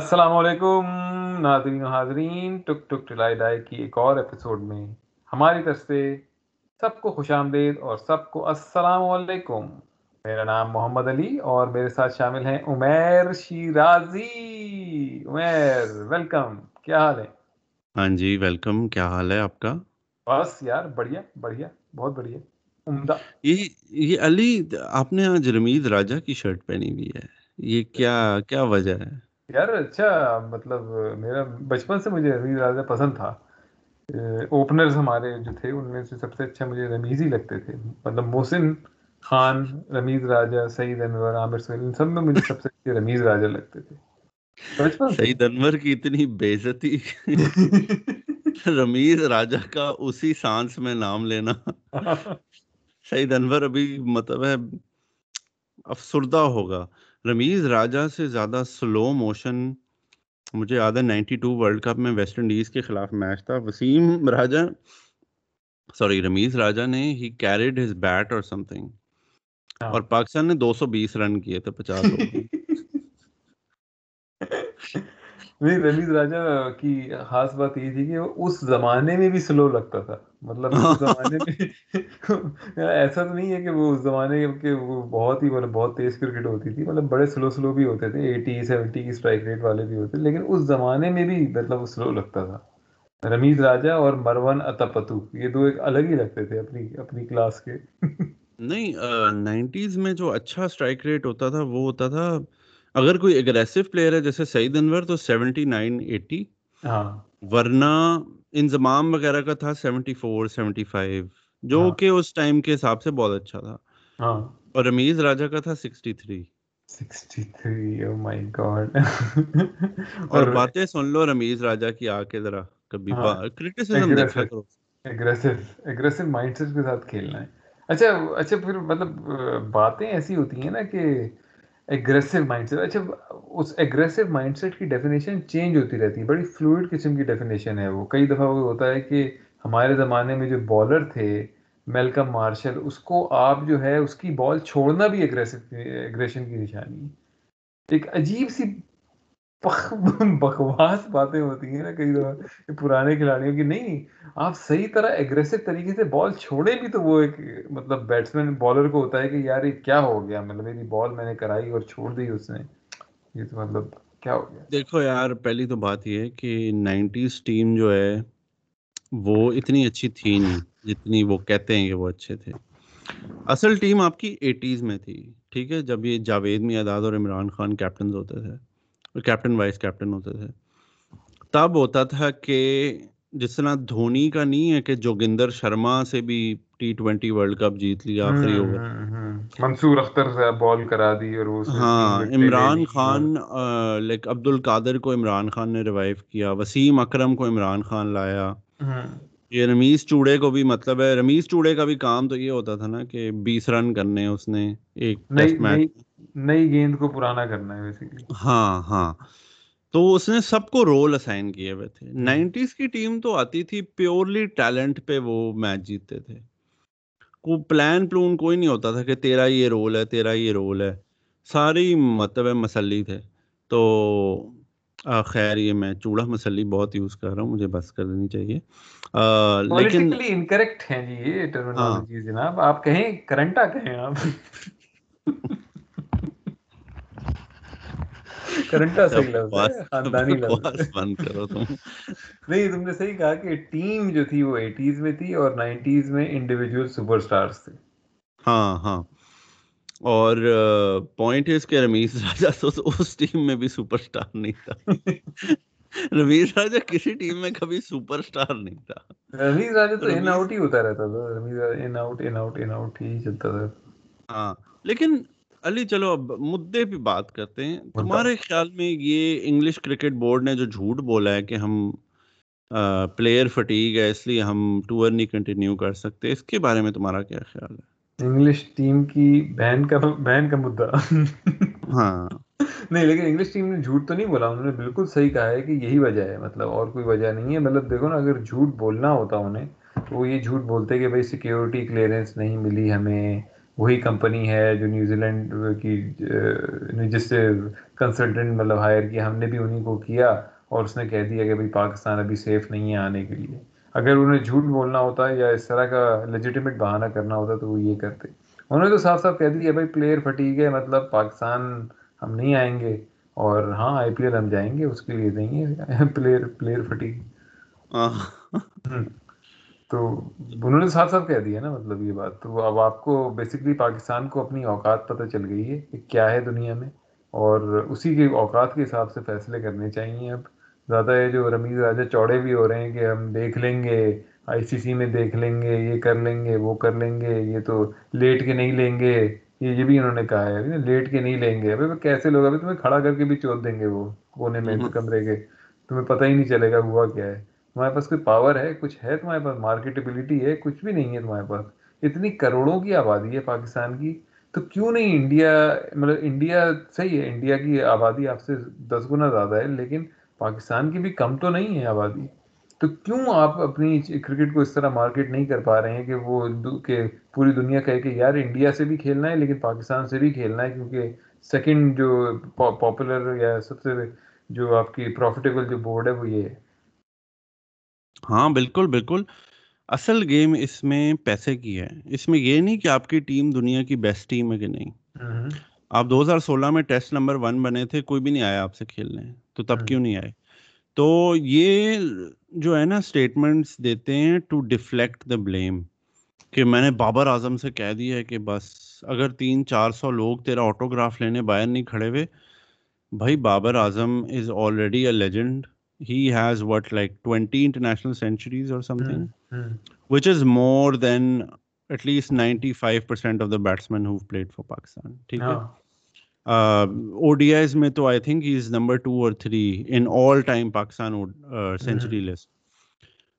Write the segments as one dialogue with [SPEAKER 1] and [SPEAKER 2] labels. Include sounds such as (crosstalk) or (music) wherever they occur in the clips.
[SPEAKER 1] السلام علیکم ناظرین و حاضرین ٹک ٹک ٹلائی ڈائی کی ایک اور ایپیسوڈ میں ہماری طرف سے سب کو خوش آمدید اور سب کو السلام علیکم۔ میرا نام محمد علی اور میرے ساتھ شامل ہیں عمیر شیرازی۔ عمیر ویلکم کیا حال ہے؟
[SPEAKER 2] ہاں جی ویلکم کیا حال ہے آپ کا؟
[SPEAKER 1] بس یار بڑھیا بڑھیا بہت بڑھیا۔ عمدہ۔
[SPEAKER 2] یہ یہ علی آپ نے آج رمیز راجا کی شرٹ پہنی ہوئی ہے۔ یہ کیا کیا وجہ ہے؟
[SPEAKER 1] یار اچھا مطلب میرا بچپن سے مجھے رمیز راجا پسند تھا۔ اوپنرز ہمارے جو تھے ان میں سے سب سے اچھا مجھے رمیز ہی لگتے تھے۔ مطلب محسن خان رمیز راجا سعید انور عامر سہیل ان سب میں مجھے سب سے اچھے رمیز راجا لگتے تھے۔ بچپن
[SPEAKER 2] سعید انور کی اتنی بےزتی رمیز راجا کا اسی سانس میں نام لینا۔ (laughs) سعید انور ابھی مطلب ہے افسردہ ہوگا۔ رمیز راجا سے زیادہ سلو موشن مجھے یاد ہے نائنٹی ٹو ورلڈ کپ میں ویسٹ انڈیز کے خلاف میچ تھا وسیم راجا سوری رمیز راجا نے ہی کیریڈ ہز بیٹ اور سم تھنگ اور پاکستان نے دو سو بیس رن کیے تھے پچاس (laughs)
[SPEAKER 1] نہیں رمیز راجا کی خاص بات یہ تھی کہ اس زمانے میں بھی سلو لگتا تھا۔ مطلب اس زمانے میں (laughs) ایسا تو نہیں ہے کہ وہ اس زمانے کے وہ بہت ہی مطلب بہت تیز کرکٹ ہوتی تھی۔ مطلب بڑے سلو سلو بھی ہوتے تھے۔ ایٹی سیونٹی کی اسٹرائک ریٹ والے بھی ہوتے لیکن اس زمانے میں بھی مطلب وہ سلو لگتا تھا۔ رمیز راجا اور مروان اتپتو، یہ دو ایک الگ ہی لگتے تھے اپنی اپنی کلاس کے۔
[SPEAKER 2] نہیں نائنٹیز میں جو اچھا اسٹرائک ریٹ ہوتا تھا، وہ ہوتا تھا اگر کوئی اگریسو پلیئر ہے جیسے سعید انور تو سیونٹی نائن ایٹی ورنہ انضمام وغیرہ کا تھا سیونٹی فور سیونٹی فائیو جو کہ اس ٹائم کے حساب سے بہت اچھا تھا۔ اور رمیز راجا کا تھا سکسٹی تھری (laughs) اور باتیں سن لو رمیز کی آ کے ذرا کبھی کریٹیسزم دیکھا کرو۔
[SPEAKER 1] اگریسو اگریسو مائنڈ سیٹ کے ساتھ کھیلنا ہے۔ اچھا اچھا پھر مطلب باتیں ایسی ہوتی ہیں نا کہ ایگریسو مائنڈ سیٹ اچھا اس ایگریسو مائنڈ سیٹ کی ڈیفینیشن چینج ہوتی رہتی ہے بڑی فلوئڈ قسم کی ڈیفینیشن ہے وہ۔ کئی دفعہ وہ ہوتا ہے کہ ہمارے زمانے میں جو بالر تھے میلکم مارشل اس کو آپ جو ہے، اس کی بال چھوڑنا بھی ایگریسو ایگریشن کی نشانی ہے۔ ایک عجیب سی بکواس باتیں ہوتی ہیں نا کئی دفعہ پرانے کھلاڑیوں کی۔ نہیں، آپ صحیح طرح اگریسو طریقے سے بال چھوڑے بھی تو وہ ایک مطلب بیٹسمین بالر کو ہوتا ہے کہ یار یہ کیا ہو گیا؟ مطلب میری بال میں نے کرائی اور چھوڑ دی اس نے۔ یہ تو مطلب کیا ہو گیا؟
[SPEAKER 2] دیکھو یار، پہلی تو بات یہ ہے کہ نائنٹیز ٹیم جو ہے وہ اتنی اچھی تھی نہیں جتنی وہ کہتے ہیں کہ وہ اچھے تھے۔ اصل ٹیم آپ کی ایٹیز میں تھی، ٹھیک ہے؟ جب یہ جاوید میاداد اور عمران خان کیپٹنز ہوتے تھے۔ کیپٹن وائس کیپٹن ہوتے تھے۔ تب ہوتا تھا کہ جس طرح دھونی کا نہیں ہے کہ جوگندر شرما سے بھی ٹی ٹوینٹی ورلڈ کپ جیت لیا آخری اوور
[SPEAKER 1] منصور اختر سے بال کرا دی اور وہ
[SPEAKER 2] ہاں عمران خان لائک عبد القادر کو عمران خان نے ریوائو کیا وسیم اکرم کو عمران خان لایا۔ یہ رمیز چوڑے کو بھی مطلب ہے رمیز چوڑے کا بھی کام تو یہ ہوتا تھا نا کہ بیس رن کرنے اس نے ایک ٹیسٹ میچ۔
[SPEAKER 1] نئی گیند کو پرانا کرنا ہے بیسیکلی
[SPEAKER 2] ہاں ہاں۔ تو اس نے سب کو رول اسائن کیے ہوئے تھے۔ نائنٹیز کی ٹیم تو آتی تھی پیورلی ٹیلنٹ پہ وہ میچ جیتتے تھے۔ کو پلان پلون کوئی نہیں ہوتا تھا کہ تیرا یہ رول ہے تیرا یہ رول ہے۔ ساری مطلب مسلی تھے۔ تو خیر یہ میں چوڑا مسلی بہت یوز کر رہا ہوں مجھے بس کر دینی چاہیے۔
[SPEAKER 1] لیکن انکریکٹ ہیں جی یہ ٹرمینالوجی جناب۔ آپ کہیں کرنٹا کہیں آپ؟ (laughs) کرنٹا صحیح لفظ ہے خاندانی لفظ
[SPEAKER 2] بند کرو تم۔
[SPEAKER 1] نہیں تم نے صحیح کہا کہ ٹیم جو تھی وہ ایٹیز میں تھی اور نائنٹیز میں انڈیویجول سپر سٹارز تھے۔
[SPEAKER 2] ہاں ہاں۔ اور پوائنٹ اس کے رمیز راجا تو اس ٹیم میں بھی سپر سٹار نہیں تھا۔ رمیز راجا کسی ٹیم میں کبھی سپر سٹار نہیں تھا۔
[SPEAKER 1] رمیز راجا تو ان آؤٹ ہی ہوتا رہتا تھا۔ Rameez in out in out in out ہی چلتا تھا۔
[SPEAKER 2] ہاں لیکن علی چلو اب مدے پہ بات کرتے ہیں۔ تمہارے خیال میں یہ انگلش کرکٹ بورڈ نے جو جھوٹ بولا ہے کہ ہم پلیئر فٹیگ ہے اس لیے ہم ٹور نہیں کنٹینیو کر سکتے اس کے بارے میں تمہارا کیا خیال ہے؟
[SPEAKER 1] انگلش ٹیم کی بین کا بین کا مدعا
[SPEAKER 2] ہاں۔
[SPEAKER 1] نہیں لیکن انگلش ٹیم نے جھوٹ تو نہیں بولا انہوں نے بالکل صحیح کہا ہے کہ یہی وجہ ہے مطلب اور کوئی وجہ نہیں ہے۔ مطلب دیکھو نا اگر جھوٹ بولنا ہوتا انہیں تو وہ یہ جھوٹ بولتے کہ بھائی سیکیورٹی کلیئرنس نہیں ملی ہمیں۔ وہی کمپنی ہے جو نیوزی لینڈ کی جس سے کنسلٹنٹ مطلب ہائر کیا ہم نے بھی انہیں کو کیا اور اس نے کہہ دیا کہ بھائی پاکستان ابھی سیف نہیں ہے آنے کے لیے۔ اگر انہیں جھوٹ بولنا ہوتا یا اس طرح کا لیجیٹیمیٹ بہانہ کرنا ہوتا تو وہ یہ کرتے۔ انہوں نے تو صاف صاف کہہ دیا بھائی پلیئر پھٹی گئے مطلب پاکستان ہم نہیں آئیں گے اور ہاں آئی پی ایل ہم جائیں گے اس کے لیے نہیں ہے پلیئر پلیئر پھٹی تو انہوں نے صاف صاف کہہ دیا نا مطلب یہ بات۔ تو اب آپ کو بیسکلی پاکستان کو اپنی اوقات پتہ چل گئی ہے کہ کیا ہے دنیا میں اور اسی کے اوقات کے حساب سے فیصلے کرنے چاہیے۔ اب زیادہ ہے جو رمیز راجہ چوڑے بھی ہو رہے ہیں کہ ہم دیکھ لیں گے آئی سی سی میں دیکھ لیں گے یہ کر لیں گے وہ کر لیں گے یہ تو لیٹ کے نہیں لیں گے یہ یہ بھی انہوں نے کہا ہے۔ لیٹ کے نہیں لیں گے۔ ابھی کیسے لوگ ابھی تمہیں کھڑا کر کے بھی چوت دیں گے وہ کونے میں کمرے کے تمہیں پتہ ہی نہیں چلے گا ہوا کیا ہے۔ تمہارے پاس کوئی پاور ہے؟ کچھ ہے تمہارے پاس؟ مارکیٹیبلٹی ہے؟ کچھ بھی نہیں ہے تمہارے پاس۔ اتنی کروڑوں کی آبادی ہے پاکستان کی۔ تو کیوں نہیں انڈیا مطلب انڈیا صحیح ہے انڈیا کی آبادی آپ سے دس گنا زیادہ ہے، لیکن پاکستان کی بھی کم تو نہیں ہے آبادی۔ تو کیوں آپ اپنی کرکٹ کو اس طرح مارکیٹ نہیں کر پا رہے ہیں کہ وہ کہ پوری دنیا کہے کہ یار انڈیا سے بھی کھیلنا ہے، لیکن پاکستان سے بھی کھیلنا ہے؟ کیونکہ سیکنڈ جو پاپولر یا سب سے جو آپ کی پروفیٹیبل جو بورڈ ہے وہ یہ ہے۔
[SPEAKER 2] ہاں بالکل بالکل۔ اصل گیم اس میں پیسے کی ہے۔ اس میں یہ نہیں کہ آپ کی ٹیم دنیا کی بیسٹ ٹیم ہے کہ نہیں۔ آپ دو ہزار سولہ میں ٹیسٹ نمبر ون بنے تھے کوئی بھی نہیں آیا آپ سے کھیلنے تو تب کیوں نہیں آئے؟ تو یہ جو ہے نا اسٹیٹمنٹس دیتے ہیں ٹو ڈیفلیکٹ دا بلیم کہ میں نے بابر اعظم سے کہہ دیا ہے کہ بس اگر تین چار سو لوگ تیرا آٹوگراف لینے باہر نہیں کھڑے ہوئے بھائی Babar Azam is already a legend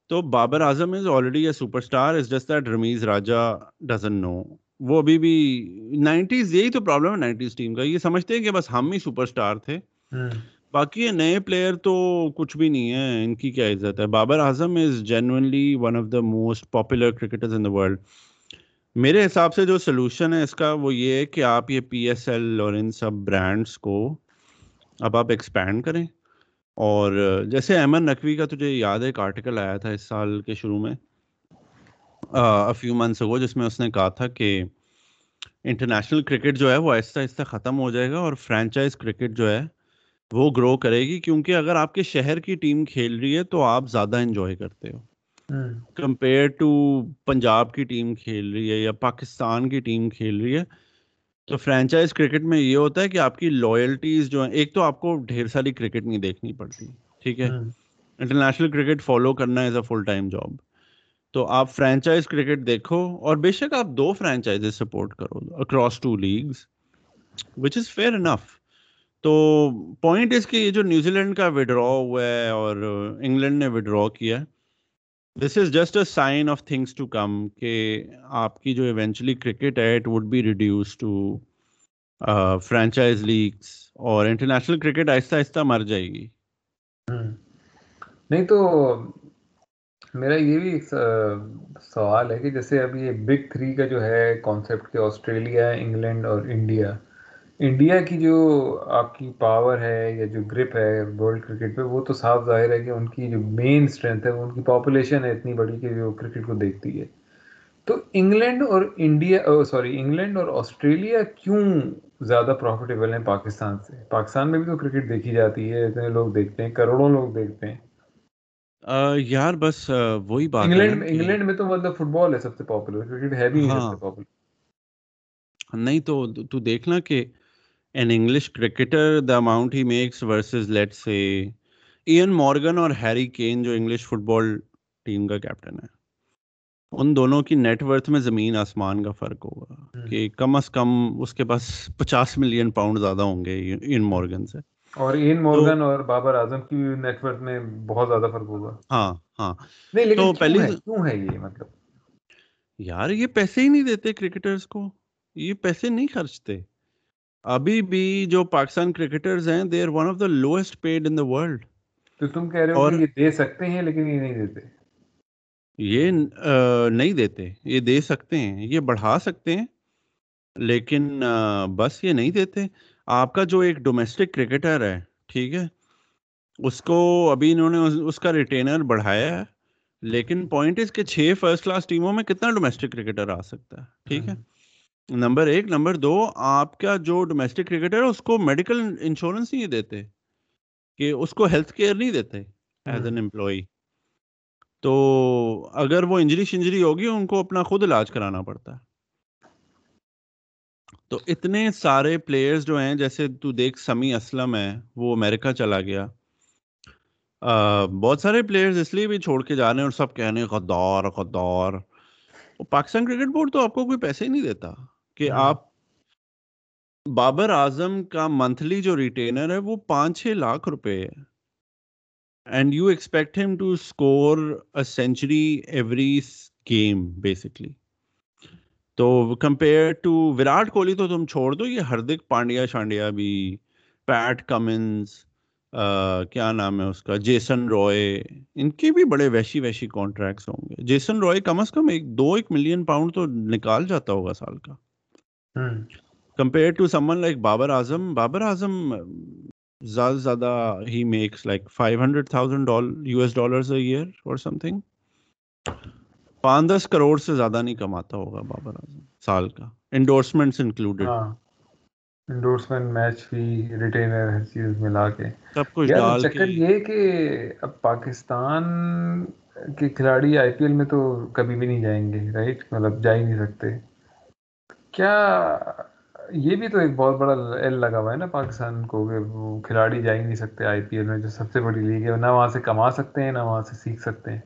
[SPEAKER 2] تو Babar Azam is already a superstar is just that Rameez Raja doesn't know وہ ابھی بھی نائنٹیز یہی تو پرابلم ہے نائنٹیز ٹیم کا یہ سمجھتے ہیں کہ بس ہم ہی سپر اسٹار تھے باقی یہ نئے پلیئر تو کچھ بھی نہیں ہے، ان کی کیا عزت ہے؟ Babar Azam is genuinely one of the most popular cricketers in the world میرے حساب سے جو سلوشن ہے اس کا وہ یہ ہے کہ آپ یہ پی ایس ایل اور ان سب برانڈس کو اب آپ ایکسپینڈ کریں۔ اور جیسے احمد نقوی کا تجھے یاد ہے، ایک آرٹیکل آیا تھا اس سال کے شروع میں فیو منتھس ہو جس میں اس نے کہا تھا کہ انٹرنیشنل کرکٹ جو ہے وہ آہستہ آہستہ ختم ہو جائے گا اور فرینچائز کرکٹ جو ہے وہ گرو کرے گی کیونکہ اگر آپ کے شہر کی ٹیم کھیل رہی ہے تو آپ زیادہ انجوائے کرتے ہو۔ کمپیئر ٹو پنجاب کی ٹیم کھیل رہی ہے یا پاکستان کی ٹیم کھیل رہی ہے تو فرینچائز کرکٹ میں یہ ہوتا ہے کہ آپ کی لوئلٹیز جو ہیں ایک تو آپ کو ڈھیر ساری کرکٹ نہیں دیکھنی پڑتی ٹھیک ہے؟ انٹرنیشنل کرکٹ فالو کرنا as a full time job تو آپ فرینچائز کرکٹ دیکھو اور بے شک آپ دو فرینچائز سپورٹ کرو across two leagues which is fair enough تو پوائنٹ اس کہ یہ جو نیوزی لینڈ کا وڈرا ہوا ہے اور انگلینڈ نے وڈرا کیا ہے this is just a sign of things to come کہ آپ کی جو ایونچولی کرکٹ ہے it would be reduced to franchise leagues اور انٹرنیشنل کرکٹ آہستہ آہستہ مر جائے گی۔
[SPEAKER 1] نہیں تو میرا یہ بھی ایک سوال ہے کہ جیسے ابھی یہ بگ تھری کا جو ہے کانسیپٹ کہ آسٹریلیا، انگلینڈ اور انڈیا انڈیا کی جو آپ کی پاور ہے یا جو گرپ ہے ورلڈ کرکٹ پہ وہ تو صاف ظاہر ہے کہ ان کی جو مین اسٹرینتھ ہے وہ ان کی پاپولیشن ہے اتنی بڑی کہ جو کرکٹ کو دیکھتی ہے۔ تو انگلینڈ اور انڈیا سوری انگلینڈ اور آسٹریلیا کیوں زیادہ پروفیٹیبل ہیں پاکستان سے؟ پاکستان میں بھی تو کرکٹ دیکھی جاتی ہے اتنے لوگ دیکھتے ہیں کروڑوں لوگ دیکھتے ہیں۔
[SPEAKER 2] یار بس وہی بات
[SPEAKER 1] انگلینڈ انگلینڈ میں تو مطلب فٹ بال ہے سب سے پاپولر کرکٹ ہے بھی نہیں سب سے
[SPEAKER 2] پاپولر نہیں تو تو دیکھنا کہ an English cricketer the amount he max versus let's say Eoin Morgan اور ہیری کین جو انگلش فٹ بال ٹیم کا کیپٹن ہے ان دونوں کی نیٹ ورتھ میں زمین آسمان کا فرق ہوگا کہ کم از کم اس کے پاس پچاس ملین پاؤنڈ زیادہ ہوں گے ان مورگن سے۔
[SPEAKER 1] اور ان مورگن اور بابر اعظم کی نیٹ ورتھ میں بہت زیادہ فرق ہوگا۔
[SPEAKER 2] ہاں ہاں۔
[SPEAKER 1] نہیں لیکن تو پہلی کیوں ہے یہ مطلب؟
[SPEAKER 2] یار یہ پیسے ہی نہیں دیتے کرکٹرز کو۔ یہ پیسے نہیں خرچتے۔ ابھی بھی جو پاکستان کرکٹرز ہیں they are one of the lowest paid in the world
[SPEAKER 1] تو تم کہہ رہے ہو کہ یہ دے سکتے ہیں لیکن یہ نہیں دیتے۔
[SPEAKER 2] یہ نہیں دیتے۔ یہ دے سکتے ہیں یہ بڑھا سکتے ہیں لیکن بس یہ نہیں دیتے۔ آپ کا جو ایک ڈومیسٹک کرکٹر ہے ٹھیک ہے اس کو ابھی انہوں نے اس کا ریٹینر بڑھایا ہے لیکن پوائنٹ اس کے چھ فرسٹ کلاس ٹیموں میں کتنا ڈومیسٹک کرکٹر آ سکتا ہے ٹھیک ہے۔ نمبر ایک. نمبر دو آپ کا جو ڈومیسٹک کرکٹر ہے اس کو میڈیکل انشورنس نہیں دیتے کہ اس کو ہیلتھ کیئر نہیں دیتے ایز این امپلائی تو اگر وہ انجری شنجری ہوگی ان کو اپنا خود علاج کرانا پڑتا۔ ہے تو اتنے سارے پلیئرز جو ہیں جیسے تو دیکھ سمی اسلم ہے وہ امریکہ چلا گیا۔ بہت سارے پلیئرز اس لیے بھی چھوڑ کے جا رہے ہیں اور سب کہنے غدار غدار۔ پاکستان کرکٹ بورڈ تو آپ کو کوئی پیسے ہی نہیں دیتا۔ کہ آپ بابر اعظم کا منتھلی جو ریٹینر ہے وہ پانچ چھ لاکھ روپے ہے۔ And you expect them to score century every game basically تو کمپیئر ٹو وراٹ کوہلی تو تم چھوڑ دو یہ ہردک پانڈیا شانڈیا بھی پیٹ کمنس کیا نام ہے اس کا جیسن روئے ان کے بھی بڑے ویشی ویشی کانٹریکٹس ہوں گے۔ جیسن روئے کم از کم ایک دو ایک ملین پاؤنڈ تو نکال جاتا ہوگا سال کا۔ Compare to someone like Babar Azam Babar Azam زیادہ زیادہ ہی max like five hundred thousand U S dollars year اور سم تھنگ پانچ دس کروڑ سے زیادہ نہیں کماتا ہوگا بابر اعظم سال کا endorsements included
[SPEAKER 1] endorsement match fee retainer ہر چیز ملا کے سب کچھ ڈال چکر یہ کہ اب پاکستان کے کھلاڑی آئی پی ایل میں تو کبھی بھی نہیں جائیں گے رائٹ مطلب جا ہی نہیں سکتے کیا یہ بھی تو ایک بہت بڑا ایل لگا ہوا ہے نا پاکستان کو کہ وہ کھلاڑی جا ہی نہیں سکتے آئی پی ایل میں جو سب سے بڑی لیگ ہے نہ وہاں سے کما سکتے ہیں نہ وہاں سے سیکھ سکتے ہیں۔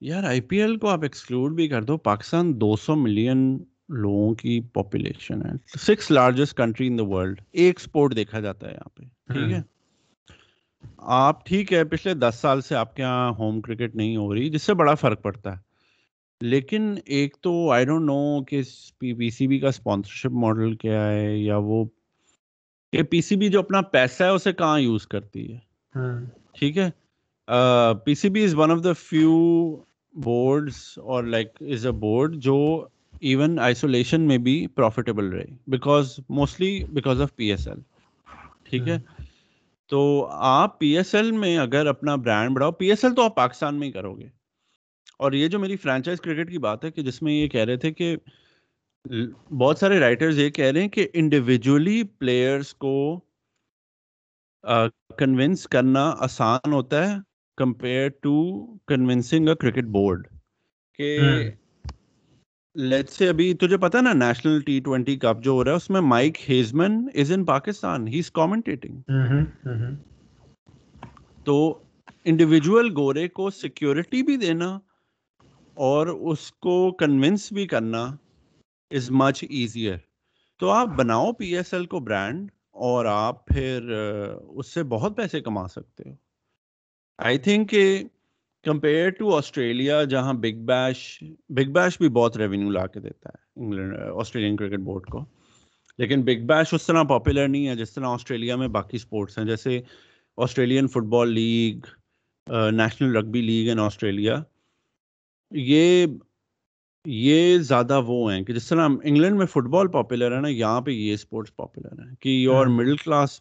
[SPEAKER 2] یار آئی پی ایل کو آپ ایکسکلوڈ بھی کر دو پاکستان دو سو ملین لوگوں کی پاپولیشن ہے۔ Six largest country in the world ایک اسپورٹ دیکھا جاتا ہے یہاں پہ ٹھیک ہے؟ آپ ٹھیک ہے پچھلے دس سال سے آپ کے یہاں ہوم کرکٹ نہیں ہو رہی جس سے بڑا فرق پڑتا ہے۔ لیکن ایک تو آئی ڈونٹ نو کہ پی سی بی کا اسپانسرشپ ماڈل کیا ہے یا وہ کہ پی سی بی جو اپنا پیسہ ہے اسے کہاں یوز کرتی ہے؟ ٹھیک ہے؟ P C B is one of the few boards اور لائک از اے بورڈ جو ایون آئسولیشن میں بھی پروفیٹیبل رہے because mostly because of P S L ٹھیک ہے؟ تو آپ پی ایس ایل میں اگر اپنا برانڈ بڑھاؤ پی ایس ایل تو آپ پاکستان میں ہی کرو گے۔ اور یہ جو میری فرینچائز کرکٹ کی بات ہے کہ جس میں یہ کہہ رہے تھے کہ بہت سارے رائٹرز یہ کہہ رہے ہیں کہ انڈیویجولی پلیئرس کو کنونس کرنا آسان ہوتا ہے compare to convincing a cricket board کہ لیٹ سے ابھی تجھے پتا نا نیشنل ٹی ٹوینٹی کپ جو ہو رہا ہے اس میں مائک ہیزمن از ان پاکستان ہی از کامنٹیٹنگ تو انڈیویجول گورے کو سیکورٹی بھی دینا اور اس کو کنونس بھی کرنا از مچ ایزیئر تو آپ بناؤ پی ایس ایل کو برانڈ اور آپ پھر اس سے بہت پیسے کما سکتے ہو. آئی تھنک کہ کمپیئر ٹو آسٹریلیا جہاں بگ بیش بگ بیش بھی بہت ریونیو لا کے دیتا ہے انگلینڈ آسٹریلین کرکٹ بورڈ کو. لیکن بگ بیش اس طرح پاپولر نہیں ہے جس طرح آسٹریلیا میں باقی اسپورٹس ہیں. جیسے Australian football league national rugby league in Australia یہ یہ زیادہ وہ ہیں کہ جس طرح انگلینڈ میں فٹ بال پاپولر ہے نا یہاں پہ یہ اسپورٹس پاپولر ہیں کہ یور مڈل کلاس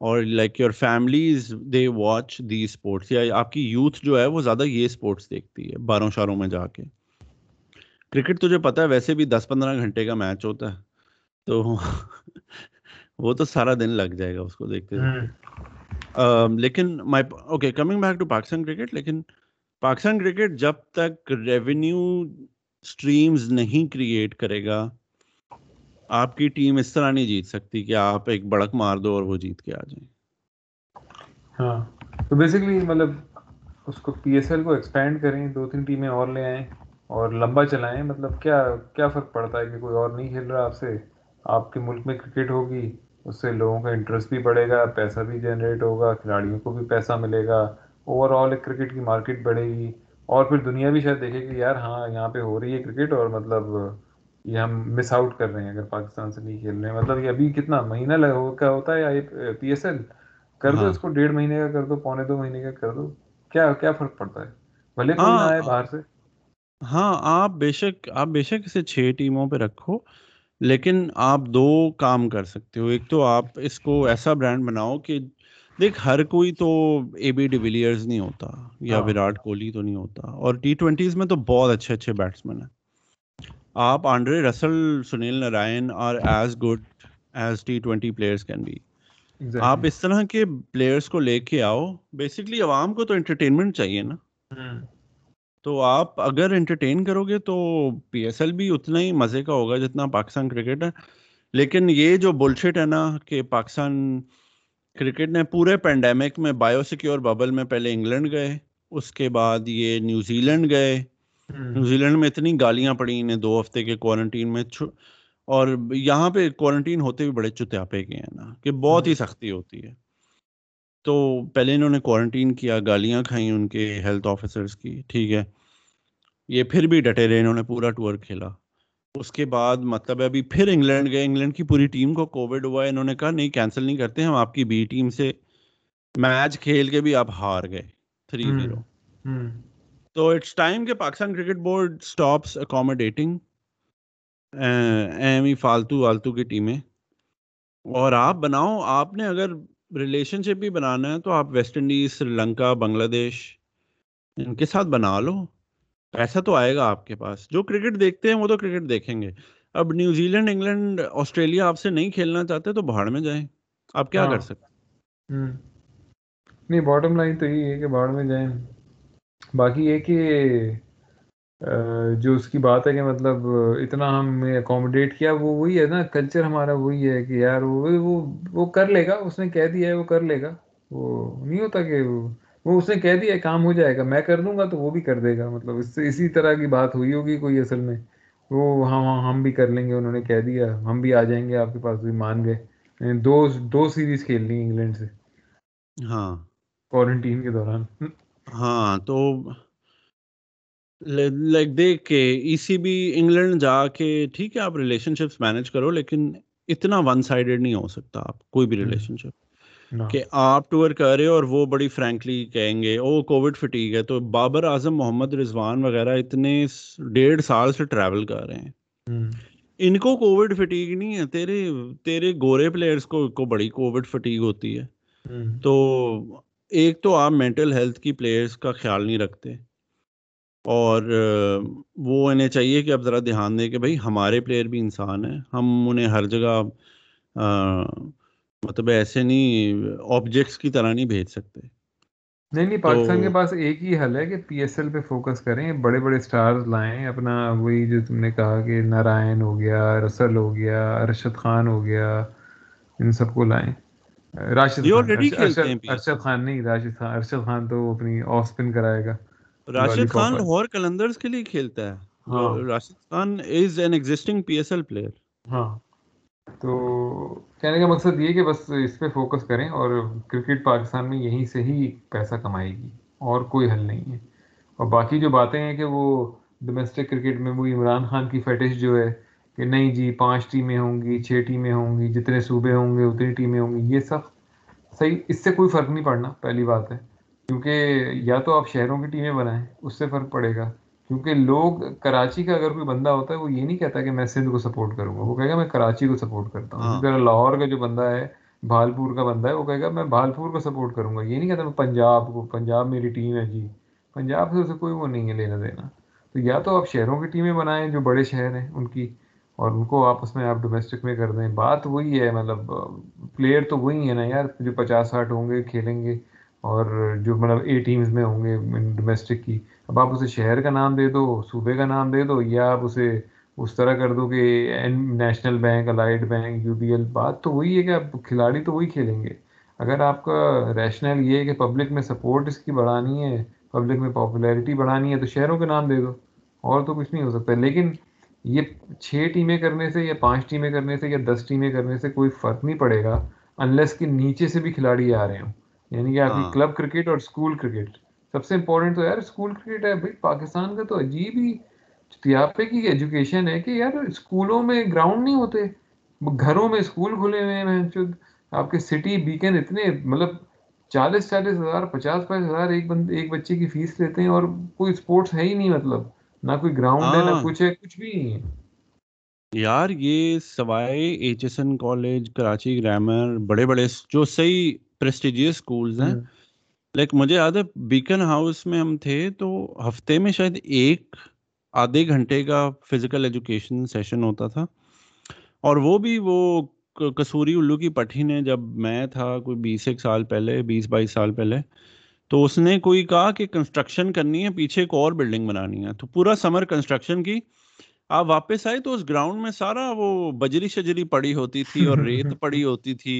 [SPEAKER 2] اور like your families they watch the sports یا آپ کی یوتھ جو ہے وہ زیادہ یہ اسپورٹس دیکھتی ہے باروں شہروں میں جا کے۔ کرکٹ تجھے پتا ہے ویسے بھی دس پندرہ گھنٹے کا میچ ہوتا ہے۔ تو (laughs) وہ تو سارا دن لگ جائے گا اس کو دیکھتے لیکن my okay coming back to Pakistan cricket لیکن پاکستان کرکٹ جب تک ریونیو اسٹریمز نہیں کریٹ کرے گا، آپ کی ٹیم اس طرح نہیں جیت سکتی کہ آپ ایک بڑک مار دو اور وہ جیت کے آ جائیں۔
[SPEAKER 1] ہاں تو بیسکلی مطلب اس کو پی ایس ایل کو ایکسپینڈ کریں، دو تین ٹیمیں اور لے آئیں اور لمبا چلائیں۔ مطلب کیا کیا فرق پڑتا ہے کہ کوئی اور نہیں کھیل رہا آپ سے؟ آپ کے ملک میں کرکٹ ہوگی، اس سے لوگوں کا انٹرسٹ بھی بڑھے گا، پیسہ بھی جنریٹ ہوگا، کھلاڑیوں کو بھی پیسہ ملے گا اوور آل ایک کرکٹ کی مارکیٹ بڑھے گی۔ اور پھر دنیا بھی شاید دیکھے کہ یار ہاں یہاں پہ ہو رہی ہے کرکٹ اور مطلب یہ ہم مس آؤٹ کر رہے ہیں اگر پاکستان سے نہیں کھیل رہے ہیں۔ مطلب یہ ابھی کتنا مہینہ کا ہوتا ہے پی ایس ایل کر دو ہاں۔ اس کو ڈیڑھ مہینے کا کر دو پونے دو مہینے کا کر دو۔ کیا کیا فرق پڑتا ہے؟ بھلے کوئی نہ آئے باہر سے۔
[SPEAKER 2] ہاں آپ بے شک آپ بے شک اسے چھ ٹیموں پہ رکھو لیکن آپ دو کام کر سکتے ہو۔ ایک تو آپ اس کو ایسا برانڈ بناؤ کہ دیکھ ہر کوئی تو اے بی ڈیویلیئرز نہیں ہوتا یا
[SPEAKER 1] ہاں۔
[SPEAKER 2] وراٹ کوہلی تو نہیں ہوتا اور ٹی ٹوینٹیز میں تو بہت اچھے اچھے بیٹسمین ہیں۔ آپ آنڈرے رسل سنیل نارائن اور as good as T twenty players can be آپ اس طرح کے پلیئرس کو لے کے آؤ بیسکلی عوام کو تو انٹرٹینمنٹ چاہیے نا۔ تو آپ اگر انٹرٹین کرو گے تو پی ایس ایل بھی اتنا ہی مزے کا ہوگا جتنا پاکستان کرکٹ ہے۔ لیکن یہ جو بلشٹ ہے نا کہ پاکستان کرکٹ نے پورے پینڈیمک میں بایو سیکیور ببل میں پہلے انگلینڈ گئے اس کے بعد یہ نیوزی لینڈ گئے۔ نیوزی لینڈ میں اتنی گالیاں پڑی انہیں دو ہفتے کے کوارنٹین میں اور یہاں پہ کوارنٹین ہوتے بھی بڑے چتیاپے کے ہیں نا کہ بہت ہی سختی ہوتی ہے۔ تو پہلے انہوں نے کوارنٹین کیا گالیاں کھائیں ان کے ہیلتھ آفیسرس کی ٹھیک ہے۔ یہ پھر بھی ڈٹے رہے انہوں نے پورا ٹور کھیلا۔ اس کے بعد مطلب ابھی پھر انگلینڈ گئے انگلینڈ کی پوری ٹیم کو کووڈ ہوا ہے انہوں نے کہا نہیں کینسل نہیں کرتے ہم آپ کی بی ٹیم سے میچ کھیل کے بھی آپ ہار گئے تھری زیرو تو اٹس ٹائم کہ Pakistan cricket board stops accommodating um فالتو والتو کی ٹیمیں۔ اور آپ بناؤ آپ نے اگر ریلیشن شپ بھی بنانا ہے تو آپ West Indies Sri Lanka Bangladesh ان کے ساتھ بنا لو۔ پیسہ تو آئے گا آپ کے پاس۔ جو کرکٹ دیکھتے ہیں وہ تو کرکٹ دیکھیں گے۔ اب نیوزی لینڈ انگلینڈ آسٹریلیا آپ سے نہیں کھیلنا چاہتے تو باہر میں جائیں۔ آپ کیا
[SPEAKER 1] ہاں۔
[SPEAKER 2] کر سکتے
[SPEAKER 1] نہیں باٹم لائن تو یہی ہے کہ باہر میں جائیں۔ باقی یہ کہ جو اس کی بات ہے کہ مطلب اتنا ہم نے اکوموڈیٹ کیا وہ وہی ہے نا کلچر ہمارا وہی ہے کہ یار وہ وہ کر لے گا اس نے کہہ دیا ہے وہ کر لے گا۔ وہ نہیں ہوتا کہ وہ اس نے کہہ دیا کام ہو جائے گا میں کر دوں گا تو وہ بھی کر دے گا. مطلب اس سے اسی طرح کی بات ہوئی ہوگی کوئی اصل میں۔ وہ ہاں ہاں ہم بھی کر لیں گے انہوں نے کہہ دیا۔ ہم بھی آ جائیں گے آپ کے پاس بھی مان گئے۔ یعنی دو دو سیریز کھیل لی انگلینڈ سے۔
[SPEAKER 2] ہاں۔
[SPEAKER 1] کوارنٹین کے دوران۔
[SPEAKER 2] ہاں تو لائک دیکھ کے ای سی بی انگلینڈ جا کے ٹھیک ہے آپ ریلیشن شپس مینج کرو لیکن اتنا ون سائڈیڈ نہیں ہو سکتا آپ کوئی بھی ریلیشن شپ کہ آپ ٹور کر رہے ہو اور وہ بڑی فرینکلی کہیں گے او کووڈ فٹیک ہے. تو بابر اعظم محمد رضوان وغیرہ اتنے ڈیڑھ سال سے ٹریول کر رہے ہیں۔ ان کو کووڈ فٹیک نہیں ہے تیرے تیرے گورے پلیئرس کو کو بڑی کووڈ فٹیک ہوتی ہے۔ تو ایک تو آپ مینٹل ہیلتھ کی پلیئرس کا خیال نہیں رکھتے۔ اور وہ انہیں چاہیے کہ اب ذرا دھیان دیں کہ بھائی ہمارے پلیئر بھی انسان ہیں ہم انہیں ہر جگہ مطلب ایسے نہیں آبجیکٹس کی طرح نہیں بھیج سکتے۔
[SPEAKER 1] نہیں نہیں پاکستان کے پاس ایک ہی حل ہے کہ پی ایس ایل پہ فوکس کریں بڑے بڑے سٹارز لائیں اپنا وہی جو تم نے کہا کہ نارائن ہو گیا رسل ہو گیا ارشد خان ہو گیا ان سب کو لائیں۔ راشد ارشد خان نہیں راشد خان ارشد خان تو اپنی آف اسپن کرائے گا۔
[SPEAKER 2] راشد خان لاہور کلندرز کے لیے کھیلتا ہے۔ ہاں۔ Rashid Khan is an existing P S L player
[SPEAKER 1] ہاں۔ تو کہنے کا مقصد یہ کہ بس اس پہ فوکس کریں اور کرکٹ پاکستان میں یہیں سے ہی پیسہ کمائے گی اور کوئی حل نہیں ہے۔ اور باقی جو باتیں ہیں کہ وہ ڈومیسٹک کرکٹ میں وہ عمران خان کی فیٹش جو ہے کہ نہیں جی پانچ ٹیمیں ہوں گی، چھ ٹیمیں ہوں گی، جتنے صوبے ہوں گے اتنی ٹیمیں ہوں گی، یہ سب صحیح، اس سے کوئی فرق نہیں پڑنا، پہلی بات ہے۔ کیونکہ یا تو آپ شہروں کی ٹیمیں بنائیں، اس سے فرق پڑے گا۔ کیونکہ لوگ کراچی کا اگر کوئی بندہ ہوتا ہے وہ یہ نہیں کہتا کہ میں سندھ کو سپورٹ کروں گا وہ کہے گا میں کراچی کو سپورٹ کرتا ہوں۔ اسی طرح لاہور کا جو بندہ ہے بھالپور کا بندہ ہے وہ کہے گا میں بھالپور کو سپورٹ کروں گا۔ یہ نہیں کہتا میں پنجاب کو پنجاب میری ٹیم ہے جی۔ پنجاب سے اسے کوئی وہ نہیں ہے لینا دینا۔ تو یا تو آپ شہروں کی ٹیمیں بنائیں جو بڑے شہر ہیں ان کی اور ان کو آپس میں آپ ڈومیسٹک میں کر دیں۔ بات وہی ہے مطلب پلیئر تو وہی ہے نا یار جو پچاس ساٹھ ہوں گے کھیلیں گے۔ اور جو مطلب اے ٹیمز میں ہوں گے ڈومیسٹک کی، اب آپ اسے شہر کا نام دے دو، صوبے کا نام دے دو، یا آپ اسے اس طرح کر دو کہ National Bank Allied Bank U B L بات تو وہی ہے کہ آپ کھلاڑی تو وہی کھیلیں گے۔ اگر آپ کا ریشنل یہ ہے کہ پبلک میں سپورٹ اس کی بڑھانی ہے پبلک میں پاپولیرٹی بڑھانی ہے، تو شہروں کے نام دے دو۔ اور تو کچھ نہیں ہو سکتا۔ لیکن یہ چھ ٹیمیں کرنے سے یا پانچ ٹیمیں کرنے سے یا دس ٹیمیں کرنے سے کوئی فرق نہیں پڑے گا انلیس کہ نیچے سے بھی کھلاڑی آ رہے ہوں۔ یعنی کہ آپ کی کلب کرکٹ اور اسکول کرکٹ۔ سب سے امپورٹنٹ تو یار اسکول کرکٹ ہے بھائی پاکستان کا تو عجیب ہی تیاپے کی ایجوکیشن ہے کہ یار اسکولوں میں گراؤنڈ نہیں ہوتے۔ گھروں میں اسکول کھلے ہوئے ہیں آپ کے سٹی بیکن اتنے مطلب چالیس چالیس ہزار پچاس پچاس ہزار ایک بند ایک بچے کی فیس لیتے ہیں اور کوئی اسپورٹس ہے ہی نہیں مطلب۔ نہ کوئی گراؤنڈ ہے نہ کچھ ہے کچھ بھی نہیں ہے۔
[SPEAKER 2] یار یہ سوائے H S N college Karachi grammar بڑے بڑے جو صحیح پریسٹیجیس اسکولز ہیں لائک مجھے یاد ہے بیکن ہاؤس میں ہم تھے تو ہفتے میں شاید ایک آدھے گھنٹے کا فزیکل ایجوکیشن سیشن ہوتا تھا اور وہ بھی وہ کسوری الو کی پٹھی نے جب میں تھا کوئی بیس ایک سال پہلے بیس بائیس سال پہلے تو اس نے کوئی کہا کہ کنسٹرکشن کرنی ہے پیچھے ایک اور بلڈنگ بنانی ہے تو پورا سمر کنسٹرکشن کی آپ واپس آئے تو اس گراؤنڈ میں سارا وہ بجری شجری پڑی ہوتی تھی اور ریت پڑی ہوتی تھی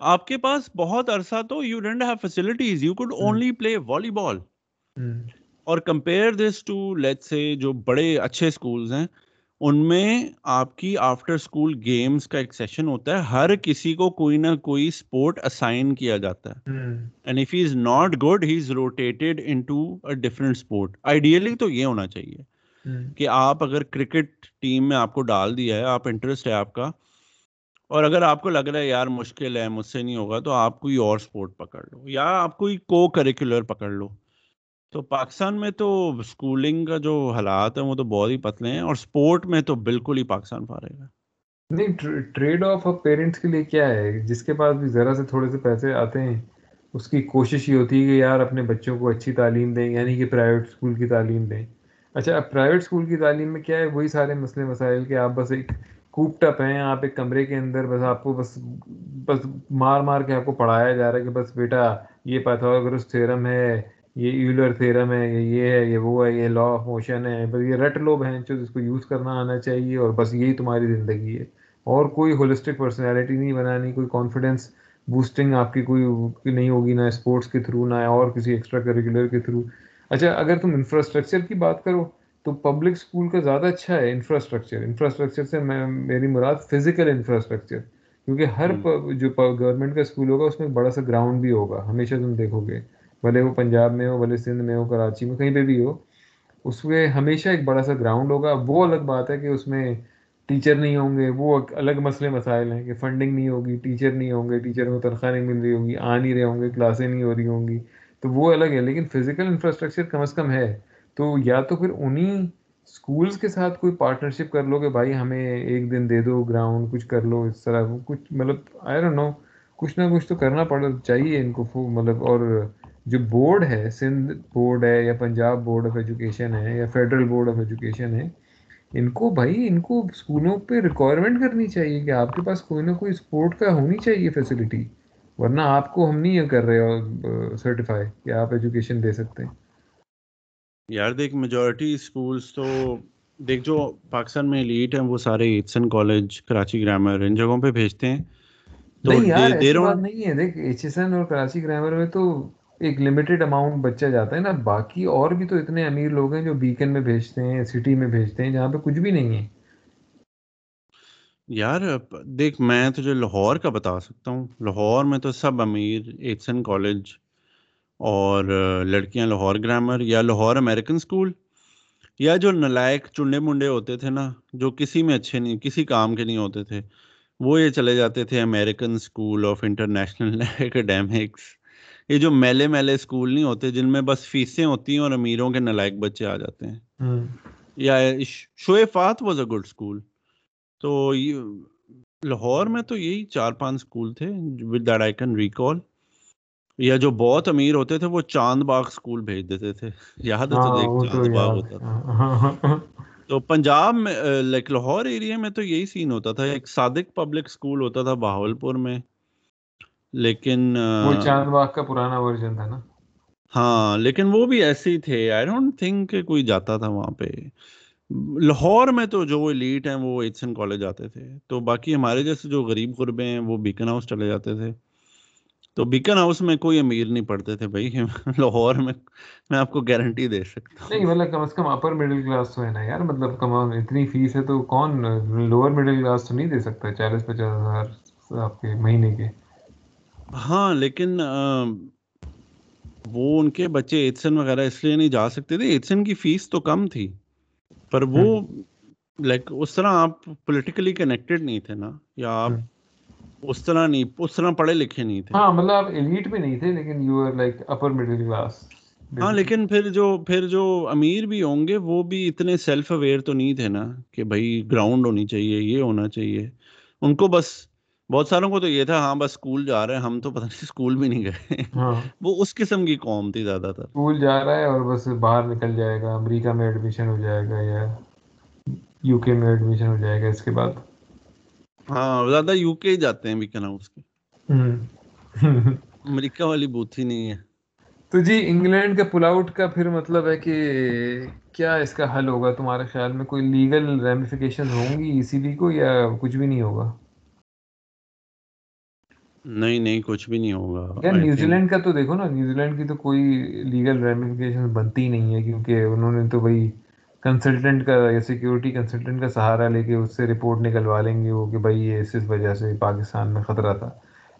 [SPEAKER 2] آپ کے پاس بہت عرصہ تو you don't have facilities you could only play volleyball اور کمپیئر دس ٹو لیٹ سے جو بڑے اچھے اسکولس ہیں ان میں آپ کی آفٹر اسکول گیمس کا ایک سیشن ہوتا ہے۔ ہر کسی کو کوئی نہ کوئی اسپورٹ اسائن کیا جاتا ہے۔ And if he is not good he is rotated in to a different sport ideally تو یہ ہونا چاہیے کہ آپ اگر کرکٹ ٹیم میں آپ کو ڈال دیا ہے آپ انٹرسٹ ہے آپ کا اور اگر آپ کو لگ رہا ہے یار مشکل ہے، مجھ سے نہیں ہوگا، تو آپ کوئی اور اسپورٹ پکڑ لو، یا آپ کوئی کو کریکولر پکڑ لو۔ تو پاکستان میں تو اسکولنگ کا جو حالات ہیں، وہ تو بہت ہی پتلے ہیں، اور اسپورٹ میں تو بالکل ہی پاکستان فارغ ہے۔
[SPEAKER 1] نہیں ٹریڈ آف آف پیرنٹس کے لیے کیا ہے؟ جس کے پاس بھی ذرا سے تھوڑے سے پیسے آتے ہیں، اس کی کوشش یہ ہوتی ہے کہ یار اپنے بچوں کو اچھی تعلیم دیں یعنی کہ پرائیویٹ اسکول کی تعلیم دیں۔ اچھا اب پرائیویٹ اسکول کی تعلیم میں کیا ہے؟ وہی سارے مسئلے، مسائل کہ آپ بس ایک کوپ ٹپ ہیں، آپ ایک کمرے کے اندر، بس آپ کو بس بس مار مار کے آپ کو پڑھایا جا رہا ہے کہ بس بیٹا، یہ پیتھاگرس تھیرم ہے، یہ ایولر تھیرم ہے، یہ یہ ہے، یہ وہ ہے، یہ لا آف موشن ہے، بس یہ رٹ لو بہن جو جس کو یوز کرنا آنا چاہیے اور بس یہی تمہاری زندگی ہے۔ اور کوئی ہولسٹک پرسنالٹی نہیں بنانی کوئی کانفیڈینس بوسٹنگ آپ کی کوئی نہیں ہوگی، نہ اسپورٹس کے تھرو نہ اور کسی ایکسٹرا کریکولر کے تھرو اچھا اگر تم انفراسٹرکچر کی بات کرو تو پبلک اسکول کا زیادہ اچھا ہے انفراسٹرکچر انفراسٹرکچر سے میں میری مراد فزیکل انفراسٹرکچر کیونکہ ہر جو گورنمنٹ کا اسکول ہوگا اس میں بڑا سا گراؤنڈ بھی ہوگا۔ ہمیشہ تم دیکھو گے۔ بھلے وہ پنجاب میں ہو بھلے سندھ میں ہو کراچی میں کہیں پہ بھی ہو اس میں ہمیشہ ایک بڑا سا گراؤنڈ ہوگا۔ وہ الگ بات ہے کہ اس میں ٹیچر نہیں ہوں گے۔ وہ الگ مسئلے مسائل ہیں کہ فنڈنگ نہیں ہوگی ٹیچر نہیں ہوں گے ٹیچر کو تنخواہ نہیں مل رہی ہوگی آ نہیں رہے ہوں گے کلاسیں نہیں ہو رہی ہوں گی۔ تو وہ الگ ہے لیکن فزیکل انفراسٹرکچر کم از کم ہے۔ تو یا تو پھر انہیں اسکولس کے ساتھ کوئی پارٹنرشپ کر لو کہ بھائی ہمیں ایک دن دے دو گراؤنڈ کچھ کر لو اس طرح، کچھ مطلب آئی ڈونٹ نو کچھ نہ کچھ تو کرنا پڑ، چاہیے ان کو مطلب اور جو بورڈ ہے، سندھ بورڈ ہے یا پنجاب بورڈ آف ایجوکیشن ہے یا فیڈرل بورڈ آف ایجوکیشن ہے، ان کو بھائی، ان کو اسکولوں پہ ریکوائرمنٹ کرنی چاہیے کہ آپ کے پاس کوئی نہ کوئی اسپورٹ کا ہونی چاہیے فیسلٹی ورنہ آپ کو ہم نہیں کر رہے سرٹیفائی کہ آپ ایجوکیشن دے سکتے۔ ہیں
[SPEAKER 2] یار دیکھ میجورٹی اسکولس تو دیکھ جو پاکستان میں لیٹ ہیں وہ سارے ایٹسن کالج کراچی گرامر ان جگہوں پہ بھیجتے ہیں۔
[SPEAKER 1] تو نہیں ہے۔ دیکھ ایچ ایس این اور کراچی گرامر میں تو ایک لمیٹڈ اماؤنٹ بچہ جاتا ہے نا۔ باقی اور بھی تو اتنے امیر لوگ ہیں جو بیکن میں بھیجتے ہیں سٹی میں بھیجتے ہیں جہاں پہ کچھ بھی نہیں ہے۔
[SPEAKER 2] یار دیکھ میں تجھے لاہور کا بتا سکتا ہوں۔ لاہور میں تو سب امیر ایٹسن کالج اور لڑکیاں لاہور گرامر یا لاہور امریکن اسکول یا جو نلائق چنڈے منڈے ہوتے تھے نا جو کسی میں اچھے نہیں کسی کام کے نہیں ہوتے تھے وہ یہ چلے جاتے تھے American school of international (laughs) academics. یہ جو میلے میلے اسکول نہیں ہوتے جن میں بس فیسیں ہوتی ہیں اور امیروں کے نلائق بچے آ جاتے ہیں۔ یا what was a good school تو لاہور میں تو یہی چار پانچ اسکول تھے with that I can recall. یا جو بہت امیر ہوتے تھے وہ چاند باغ اسکول بھیج دیتے تھے۔ یاد ہے تو چاند باغ ہوتا تھا۔ تو پنجاب میں لائک لاہور ایریا میں تو یہی سین ہوتا تھا۔ ایک صادق پبلک اسکول ہوتا تھا بہاول پور میں۔ لیکن
[SPEAKER 1] وہ چاند باغ کا پرانا ورژن تھا نا۔
[SPEAKER 2] ہاں لیکن وہ بھی ایسے ہی تھے۔ آئی ڈونٹ تھنک کہ کوئی جاتا تھا وہاں پہ۔ لاہور میں تو جو ایلیٹ ہیں وہ ایچسن کالج آتے تھے۔ تو باقی ہمارے جیسے جو غریب غربے ہیں وہ بیکن ہاؤس چلے جاتے تھے۔ تو بیکن ہاؤس میں کوئی امیر نہیں پڑھتے تھے بھائی لاہور میں میں آپ کو گارنٹی دے سکتا
[SPEAKER 1] ہوں۔ نہیں مطلب کم از کم اپر مڈل کلاس تو ہے نا یار مطلب کم اتنی فیس ہے تو کون لوور مڈل کلاس تو نہیں دے سکتا چالیس پچاس ہزار آپ کے مہینے کے۔
[SPEAKER 2] ہاں لیکن وہ ان کے بچے ایتسن وغیرہ اس لیے نہیں جا سکتے تھے۔ ایتسن کی فیس تو کم تھی پر وہ لائک اس طرح آپ پولیٹیکلی کنیکٹڈ نہیں تھے نا یا آپ اس طرح نہیں اس طرح پڑھے لکھے نہیں تھے۔
[SPEAKER 1] ہاں مطلب آپ ایلیٹ میں نہیں تھے لیکن you are like upper middle class
[SPEAKER 2] ہاں لیکن پھر جو پھر جو امیر بھی ہوں گے وہ بھی اتنے سیلف اویئر تو نہیں تھے نا کہ بھائی گراؤنڈ ہونی چاہیے یہ ہونا چاہیے۔ ان کو بس بہت ساروں کو تو یہ تھا ہاں بس اسکول جا رہے ہیں ہم تو پتہ نہیں اسکول بھی نہیں گئے۔ ہاں۔ وہ اس قسم کی قوم تھی زیادہ تر۔
[SPEAKER 1] اسکول جا رہا ہے اور بس باہر نکل جائے گا امریکہ میں ایڈمیشن ہو جائے گا یا یو کے میں ایڈمیشن ہو جائے گا اس کے بعد۔
[SPEAKER 2] ہاں زیادہ یو کے ہی جاتے ہیں ویکن ہاؤس کے۔ امریکہ والی بوتھی نہیں ہے۔
[SPEAKER 1] تو جی انگلینڈ کا پل آؤٹ کا پھر مطلب ہے کہ کیا اس کا حل ہوگا؟ تمہارے خیال میں کوئی لیگل ریمیفیکیشن ہوں گی ای سی بی کو یا کچھ بھی نہیں ہوگا؟
[SPEAKER 2] نہیں نہیں کچھ بھی نہیں ہوگا۔
[SPEAKER 1] یار نیوزی لینڈ کا تو دیکھو نا نیوزی لینڈ کی تو کوئی لیگل ریمیفیکیشن بنتی نہیں ہے کیونکہ انہوں نے تو بھائی کنسلٹنٹ کا یا سیکیورٹی کنسلٹنٹ کا سہارا لے کے اس سے رپورٹ نکلوا لیں گے وہ کہ بھائی یہ اس وجہ سے پاکستان میں خطرہ تھا۔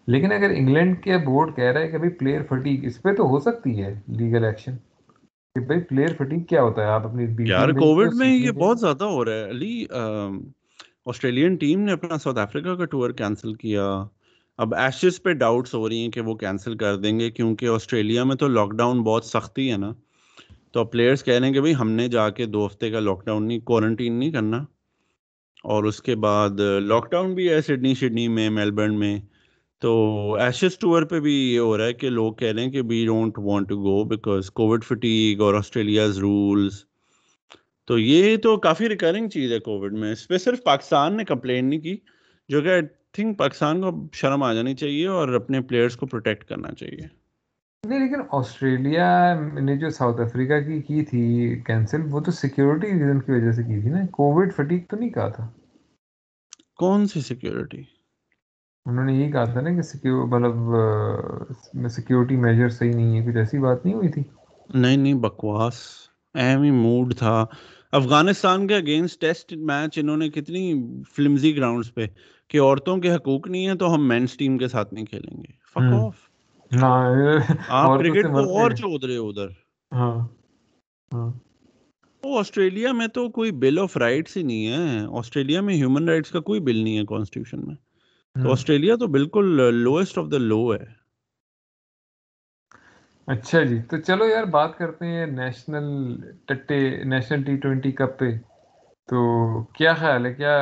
[SPEAKER 1] لیکن اگر انگلینڈ کے بورڈ کہہ رہا ہے کہ بھائی پلیئر فٹیک اس پہ تو ہو سکتی ہے لیگل ایکشن کہ بھائی پلیئر فٹیک کیا ہوتا ہے؟ آپ اپنی
[SPEAKER 2] یار کووڈ میں یہ بہت زیادہ ہو رہا ہے۔ علی آسٹریلین ٹیم نے اپنا ساؤتھ افریقہ کا ٹور کینسل کیا۔ اب ایشز پہ ڈاؤٹس ہو رہی ہیں کہ وہ کینسل کر دیں گے کیونکہ آسٹریلیا میں تو لاک ڈاؤن بہت سختی ہے نا۔ تو پلیئرس کہہ رہے ہیں کہ بھائی ہم نے جا کے دو ہفتے کا لاک ڈاؤن نہیں کوارنٹین نہیں کرنا۔ اور اس کے بعد لاک ڈاؤن بھی ہے سڈنی شڈنی میں میلبرن میں۔ تو ایشز ٹور پہ بھی یہ ہو رہا ہے کہ لوگ کہہ رہے ہیں کہ we don't want to go because Covid fatigue اور آسٹریلیاز رولس تو یہ تو کافی ریکرنگ چیز ہے کووڈ میں۔ اس پہ صرف پاکستان نے کمپلین نہیں کی، جو کہ آئی تھنک پاکستان کو شرم آ جانی چاہیے اور اپنے پلیئرس کو پروٹیکٹ کرنا چاہیے۔
[SPEAKER 1] نہیں لیکن آسٹریلیا نے جو ساؤتھ افریقہ کی کی تھی کینسل وہ تو سیکیورٹی ریزن کی وجہ سے کی تھی نا۔ کووڈ فٹیک تو نہیں کہا تھا۔
[SPEAKER 2] کون سی سیکیورٹی
[SPEAKER 1] انہوں نے یہی کہا تھا نا کہ مطلب سیکیورٹی میجر صحیح نہیں ہے کچھ ایسی بات نہیں ہوئی تھی۔
[SPEAKER 2] نہیں نہیں بکواس۔ اہم ہی موڈ تھا۔ افغانستان کے اگینسٹ ٹیسٹ میچ انہوں نے کتنی فلمزی گراؤنڈز پہ کہ عورتوں کے حقوق نہیں ہیں تو ہم مینس ٹیم کے ساتھ نہیں کھیلیں گے۔ فک آف آپ کرکٹ کو اور چود رہے ادھر۔ ہاں آسٹریلیا میں تو کوئی بل آف رائٹس ہی نہیں ہے۔ آسٹریلیا میں ہیومن رائٹس کا کوئی بل نہیں ہے کانسٹیٹیوشن میں۔ تو آسٹریلیا تو بالکل لوئسٹ آف دا لو ہے۔
[SPEAKER 1] اچھا جی تو چلو یار بات کرتے ہیں نیشنل ٹٹے نیشنل ٹی ٹوینٹی کپ پہ۔ تو کیا خیال ہے؟ کیا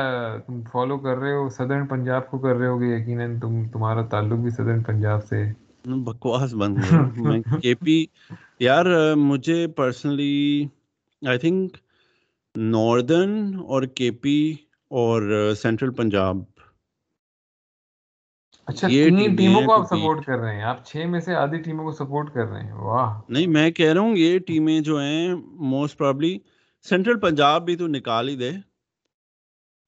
[SPEAKER 1] تم فالو کر رہے ہو؟ صدرن پنجاب کو کر رہے ہو گے یقیناً؟ تم تمہارا تعلق بھی صدرن پنجاب سے
[SPEAKER 2] بکواس بند (laughs) میں کے پی یار مجھے پرسنلی آئی تھنک ناردرن اور کے پی اور سینٹرل پنجاب
[SPEAKER 1] اچھا ٹیموں کو آپ سپورٹ کر رہے ہیں۔ آپ چھ میں سے آدھی ٹیموں کو سپورٹ کر رہے ہیں۔ واہ۔
[SPEAKER 2] نہیں میں کہہ رہا ہوں یہ ٹیمیں جو ہیں موسٹ پرابلی سینٹرل پنجاب بھی تو نکال ہی دے۔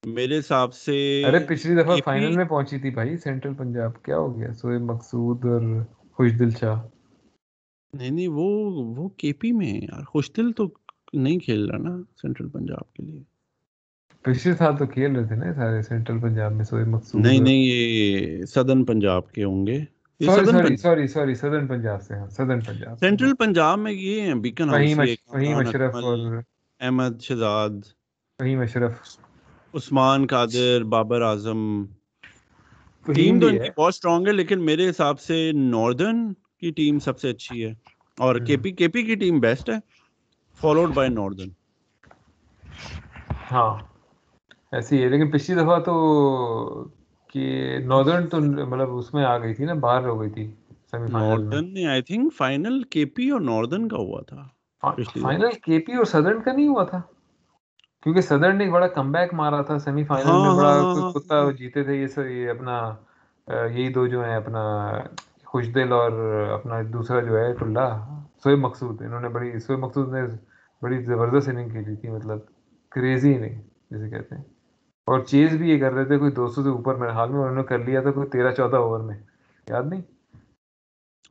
[SPEAKER 2] میرے حساب سے
[SPEAKER 1] ارے پچھلی دفعہ فائنل میں پہنچی تھی بھائی سینٹرل پنجاب کیا ہو گیا؟ سوئے مقصود اور خوش دل شاہ۔
[SPEAKER 2] نہیں نہیں وہ وہ کے پی میں یار۔ خوش دل تو نہیں کھیل رہا نا سینٹرل پنجاب کے لیے۔
[SPEAKER 1] پچھلے سال تو کھیل رہے تھے نا سارے سینٹرل پنجاب میں سوئے
[SPEAKER 2] مقصود۔ نہیں نہیں یہ سدرن پنجاب کے ہوں گے۔
[SPEAKER 1] سوری سوری سدرن پنجاب سے سدرن پنجاب
[SPEAKER 2] سینٹرل پنجاب میں یہ ہیں بیکن
[SPEAKER 1] اور
[SPEAKER 2] احمد شہزاد
[SPEAKER 1] وہی مشرف۔
[SPEAKER 2] عثمان قادر بابر اعظم. ٹیم تو ان کی بہت اسٹرانگ ہے لیکن میرے حساب سے ناردرن کی ٹیم سب سے اچھی ہے اور کے پی کے پی کی ٹیم بیسٹ ہے فالوڈ بائی ناردرن
[SPEAKER 1] ہاں ایسی ہے لیکن پچھلی دفعہ تو کہ ناردرن تو مطلب اس میں آ گئی تھی نا باہر ہو گئی تھی
[SPEAKER 2] ناردرن نے آئی تھنک فائنل کے پی اور ناردرن کا ہوا تھا۔
[SPEAKER 1] فائنل کے پی اور سدرن کا نہیں ہوا تھا؟ کیونکہ سدرن نے ایک بڑا کم بیک مارا تھا سیمی فائنل میں بڑا ہاں، ہاں، کتا ہاں۔ جیتے تھے یہ اپنا یہی دو جو ہیں اپنا خوش دل اور اپنا دوسرا جو ہے ٹلہ سوئے مقصود۔ انہوں نے بڑی سوئے مقصود نے بڑی زبردست اننگ کھیلی تھی مطلب کریزی اننگ جسے کہتے ہیں۔ اور چیز بھی یہ کر رہے تھے کوئی دو سو سے اوپر میرے حال میں انہوں نے کر لیا تھا کوئی تیرہ چودہ اوور میں یاد نہیں؟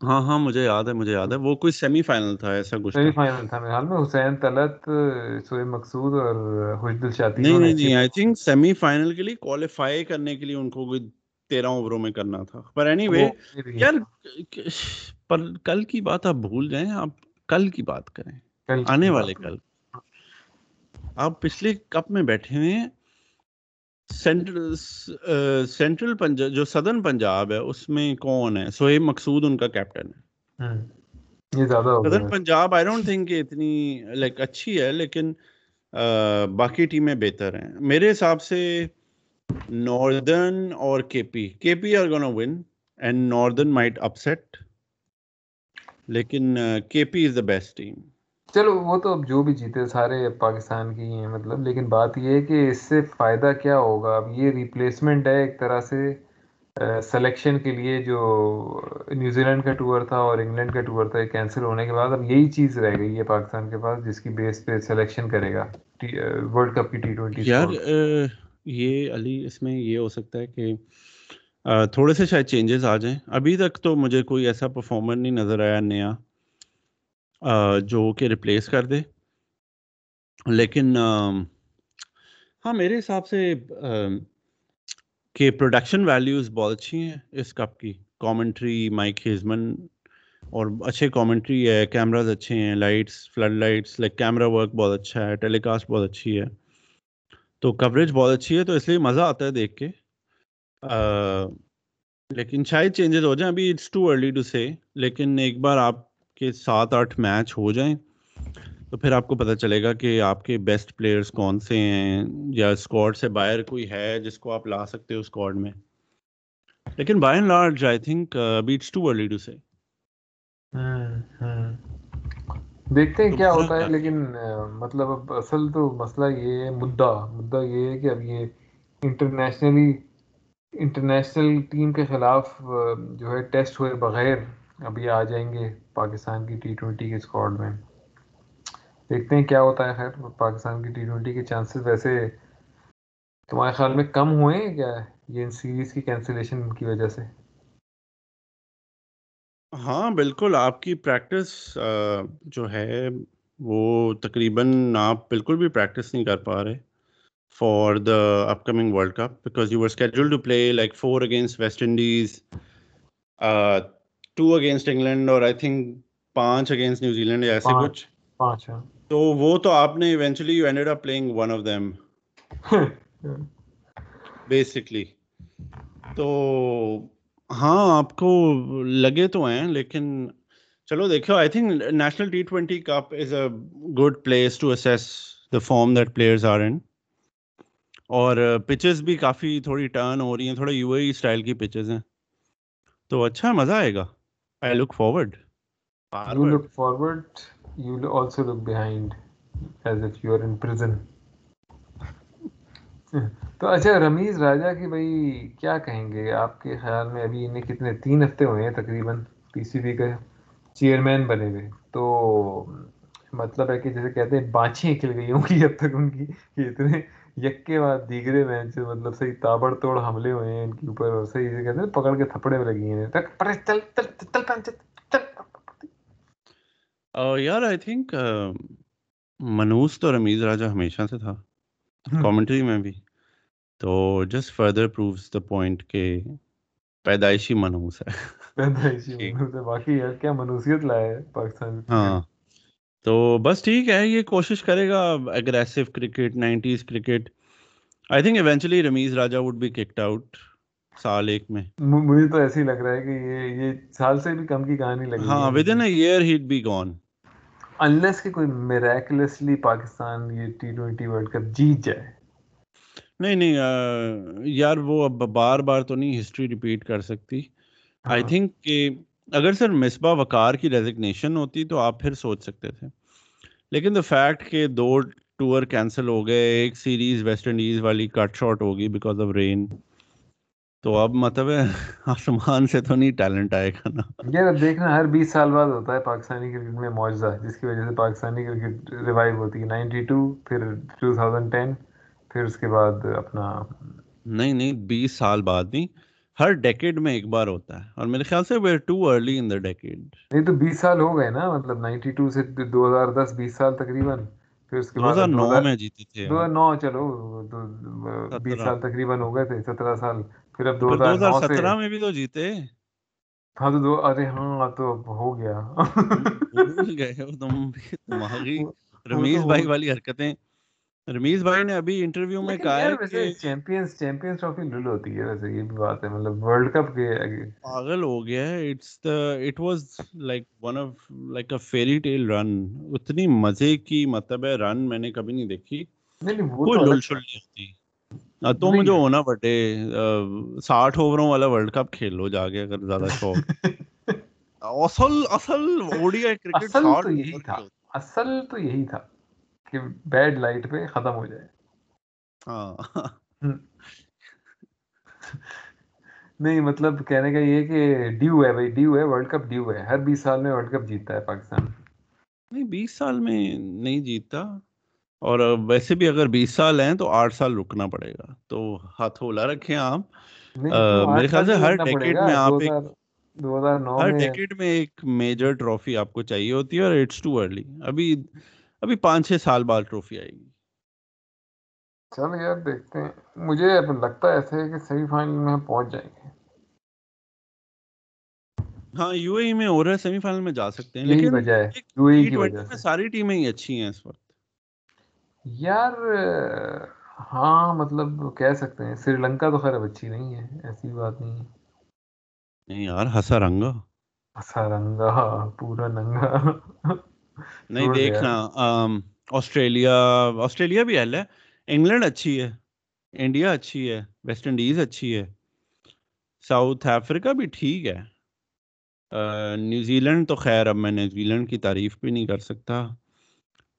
[SPEAKER 2] ہاں ہاں مجھے یاد ہے مجھے یاد ہے۔ وہ کوئی سیمی فائنل تھا ایسا کچھ
[SPEAKER 1] سیمی فائنل تھا میرے حال میں۔ حسین طلعت سوئے مقصود اور خوش دل شاطی
[SPEAKER 2] نہیں نہیں نہیں آئی تھنک سیمی فائنل کے لیے کوالیفائی کرنے کے لیے ان کو کوئی تیرہ اووروں میں کرنا تھا۔ پر اینی وے یار پر کل کی بات آپ بھول جائیں آپ کل کی بات کریں۔ آنے والے کل۔ آپ پچھلے کپ میں بیٹھے ہوئے ہیں۔ سینٹرل سینٹرل پنجاب جو سدرن پنجاب ہے اس میں کون ہے؟ سہیب مقصود ان کا کیپٹن ہے۔ صدر
[SPEAKER 1] گیا۔
[SPEAKER 2] پنجاب آئی ڈونٹ تھنک اتنی لائک اچھی ہے لیکن باقی ٹیمیں بہتر ہیں۔ میرے حساب سے ناردرن اور K P K P are gonna win and northern might upset لیکن K P is the best team
[SPEAKER 1] چلو، وہ تو اب جو بھی جیتے، سارے پاکستان کی ہیں مطلب۔ لیکن بات یہ ہے کہ اس سے فائدہ کیا ہوگا؟ اب یہ ریپلیسمنٹ ہے ایک طرح سے سلیکشن کے لیے جو نیوزی لینڈ کا ٹور تھا اور انگلینڈ کا ٹور تھا کینسل ہونے کے بعد اب یہی چیز رہ گئی ہے پاکستان کے پاس، جس کی بیس پہ سلیکشن کرے گا۔ ورلڈ کپ کی ٹی ٹوینٹی
[SPEAKER 2] یار یہ علی، اس میں یہ ہو سکتا ہے کہ تھوڑے سے شاید چینجز آ جائیں۔ ابھی تک تو مجھے کوئی ایسا پرفارمر نہیں نظر آیا، نیا۔ جو کہ ریپلیس کر دے۔ لیکن ہاں میرے حساب سے کہ پروڈکشن ویلیوز بہت اچھی ہیں اس کپ کی۔ کامنٹری مائک ہیزمن اور اچھے کامنٹری ہے کیمراز اچھے ہیں lights flood lights like camera work بہت اچھا ہے ٹیلی کاسٹ بہت اچھی ہے۔ تو کوریج بہت اچھی ہے، تو اس لیے مزہ آتا ہے دیکھ کے۔ لیکن شاید چینجز ہو جائیں۔ ابھی اٹس ٹو ارلی ٹو سے لیکن ایک بار آپ کے سات آٹھ میچ ہو جائیں تو پھر آپ کو پتہ چلے گا کہ آپ کے بیسٹ پلیئرس کون سے ہیں یا اسکواڈ سے باہر کوئی ہے جس کو آپ لا سکتے ہو اسکواڈ میں. لیکن by and large I think ابھی it's too early to say
[SPEAKER 1] دیکھتے ہیں کیا ہوتا ہے لیکن مطلب اب اصل تو مسئلہ یہ ہے مدعا مدعا یہ ہے کہ اب یہ انٹرنیشنلی انٹرنیشنل ٹیم کے خلاف جو ہے ٹیسٹ ہوئے بغیر ابھی آ جائیں گے پاکستان کی ٹی ٹوینٹی کے اسکواڈ میں۔ دیکھتے ہیں کیا ہوتا ہے، خیر، پاکستان کی ٹی ٹوینٹی کے چانسز ویسے تمہارے خیال میں کم ہوئے ہیں کیا یہ ان سیریز کی کینسلیشن کی وجہ سے؟
[SPEAKER 2] ہاں بالکل۔ آپ کی پریکٹس جو ہے، وہ تقریباً آپ بالکل بھی پریکٹس نہیں کر پا رہے for the upcoming world cup because you are scheduled to play like four against West Indies two against England اور آئی تھنک پانچ اگینسٹ نیوزی لینڈ یا ایسے کچھ تو وہ تو آپ نے eventually you ended up playing one of them basically تو ہاں آپ کو لگے تو ہیں لیکن چلو دیکھو I think national T twenty cup is a good place to assess the form that players are in اور پچز بھی کافی تھوڑی ٹرن ہو رہی ہیں تھوڑا یو اے اسٹائل کی پچز ہیں تو اچھا مزہ آئے گا I look forward
[SPEAKER 1] you look forward you also look behind as if you are in prison تو اچھا رمیز راجا کی بھائی کیا کہیں گے آپ کے خیال میں ابھی انہیں کتنے تین ہفتے ہوئے ہیں تقریباً پی سی بی کے چیئرمین بنے ہوئے تو مطلب ہے کہ جیسے کہتے ہیں بانچیں کھل گئی ہوں گی اب تک ان کی کہ اتنے یک کے بعد دیگرے میچ مطلب صحیح تابڑ توڑ حملے ہوئے ہیں ان کے اوپر اور صحیح سے کہتے ہیں پکڑ کے تھپڑے میں لگی ہیں
[SPEAKER 2] یار آئی تھنک منوس تو رمیز راجا ہمیشہ سے تھا کامنٹری میں بھی۔ تو just further proves the point کہ پیدائشی منوس ہے۔
[SPEAKER 1] پیدائشی (laughs) منوس ہے۔ باقی یار کیا منوسیت لائے پاکستان
[SPEAKER 2] ہاں۔ تو بس ٹھیک ہے یہ کوشش کرے گا aggressive cricket nineties cricket I think eventually Ramiz Raja would be kicked out سال ایک میں۔
[SPEAKER 1] مجھے تو ایسے ہی لگ رہا ہے کہ یہ یہ سال سے بھی کم کی کہانی لگ
[SPEAKER 2] ہاں within year he'd be gone
[SPEAKER 1] unless کہ کوئی میریکلسلی پاکستان یہ ٹی ٹوینٹی ورلڈ کپ جیت جائے۔
[SPEAKER 2] نہیں نہیں یار وہ اب بار بار تو نہیں ہسٹری ریپیٹ کر سکتی۔ آئی تھنک کہ اگر سر مصباح وقار کی ریزگنیشن ہوتی تو آپ پھر سوچ سکتے تھے۔ لیکن دا فیکٹ کہ دو ٹور کینسل ہو گئے ایک سیریز ویسٹ انڈیز والی کٹ شاٹ ہوگی بیکاز آف رین تو اب مطلب ہے (laughs) آسمان سے تو نہیں ٹیلنٹ آئے گا نا۔
[SPEAKER 1] یار دیکھنا ہر بیس سال بعد ہوتا ہے پاکستانی کرکٹ میں معاوضہ جس کی وجہ سے پاکستانی کرکٹ ریوائو ہوتی ہے۔ نائنٹی ٹو پھر ٹو تھاؤزینڈ ٹین پھر اس کے بعد اپنا
[SPEAKER 2] نہیں نہیں بیس سال بعد نہیں۔ ہر ڈیکیڈ میں ایک بار ہوتا ہے اور میرے خیال سے we're too early in the decade
[SPEAKER 1] نہیں تو بیس سال ہو گئے نا مطلب نائنٹی ٹو سے دو ہزار دس بیس سال تقریباً۔ پھر اس کے بعد
[SPEAKER 2] دو ہزار نو میں جیتے تھے۔
[SPEAKER 1] دو ہزار نو چلو بیس سال تقریباً ہو گئے تھے سترہ سال۔ پھر اب دو
[SPEAKER 2] ہزار نو سترہ میں بھی تو جیتے۔
[SPEAKER 1] ہاں تو دو ارے ہاں تو اب ہو گیا۔
[SPEAKER 2] بھول گئے تم دماغی رمیز بھائی والی حرکتیں رمیز بھائی نے ابھی انٹرویو میں کہا ہے کہ
[SPEAKER 1] چیمپئنز چیمپئنز ٹرافی لل ہوتی ہے ویسے یہ بھی بات ہے مطلب ورلڈ کپ کے
[SPEAKER 2] پاگل ہو گیا ہے۔ It's the it was like one of like a fairy tale run اتنی مزے کی مطلب ہے رن میں نے کبھی نہیں دیکھی۔ کوئی لل شل نہیں ہوتی۔ تم جو ہونا بٹے ساٹھ اووروں والا ورلڈ کپ کھیل لو جا کے اگر زیادہ شوق۔ (laughs) اصل اصل اوڈیا کرکٹ
[SPEAKER 1] اصل تو یہی تھا۔ اصل تو یہی تھا۔ کہ بیڈ لائٹ پہ ختم ہو جائے۔ ہاں۔ نہیں مطلب کہنے کا یہ کہ ڈیو ہے بھائی ڈیو ہے ورلڈ کپ ڈیو ہے۔ ہر بیس سال میں ورلڈ کپ جیتتا ہے پاکستان۔
[SPEAKER 2] نہیں بیس سال میں نہیں جیتتا۔ اور ویسے بھی اگر بیس سال ہیں تو آٹھ سال رکنا پڑے گا۔ تو ہاتھ ہولا رکھیں آپ۔ میرے خیال سے ہر ڈیکیڈ میں آپ ایک ہر ڈیکیڈ میں ایک میجر ٹرافی آپ کو چاہیے ہوتی ہے اور اٹس ٹو ارلی ابھی ابھی پانچ چھ سال بعد ٹرافی آئے گی۔
[SPEAKER 1] چل یار دیکھتے ہیں۔ مجھے لگتا ہے ایسے کہ سیمی فائنل میں ہم پہنچ جائیں گے۔
[SPEAKER 2] ہاں یو اے میں ہو رہا ہے سیمی فائنل میں جا سکتے ہیں
[SPEAKER 1] لیکن یو اے کی وجہ
[SPEAKER 2] سے۔ ساری ٹیمیں ہی اچھی ہیں اس وقت۔
[SPEAKER 1] یار ہاں مطلب کہہ سکتے ہیں سری لنکا تو خیر اب اچھی نہیں ہے ایسی بات نہیں ہے۔
[SPEAKER 2] نہیں یار ہسا رنگا۔
[SPEAKER 1] ہسا رنگا پورا ننگا۔
[SPEAKER 2] نہیں دیکھنا آسٹریلیا آسٹریلیا بھی حل ہے۔ انگلینڈ اچھی ہے۔ انڈیا اچھی ہے۔ ویسٹ انڈیز اچھی ہے۔ ساؤتھ افریقہ بھی ٹھیک ہے۔ نیوزی لینڈ تو خیر اب میں نیوزی لینڈ کی تعریف بھی نہیں کر سکتا۔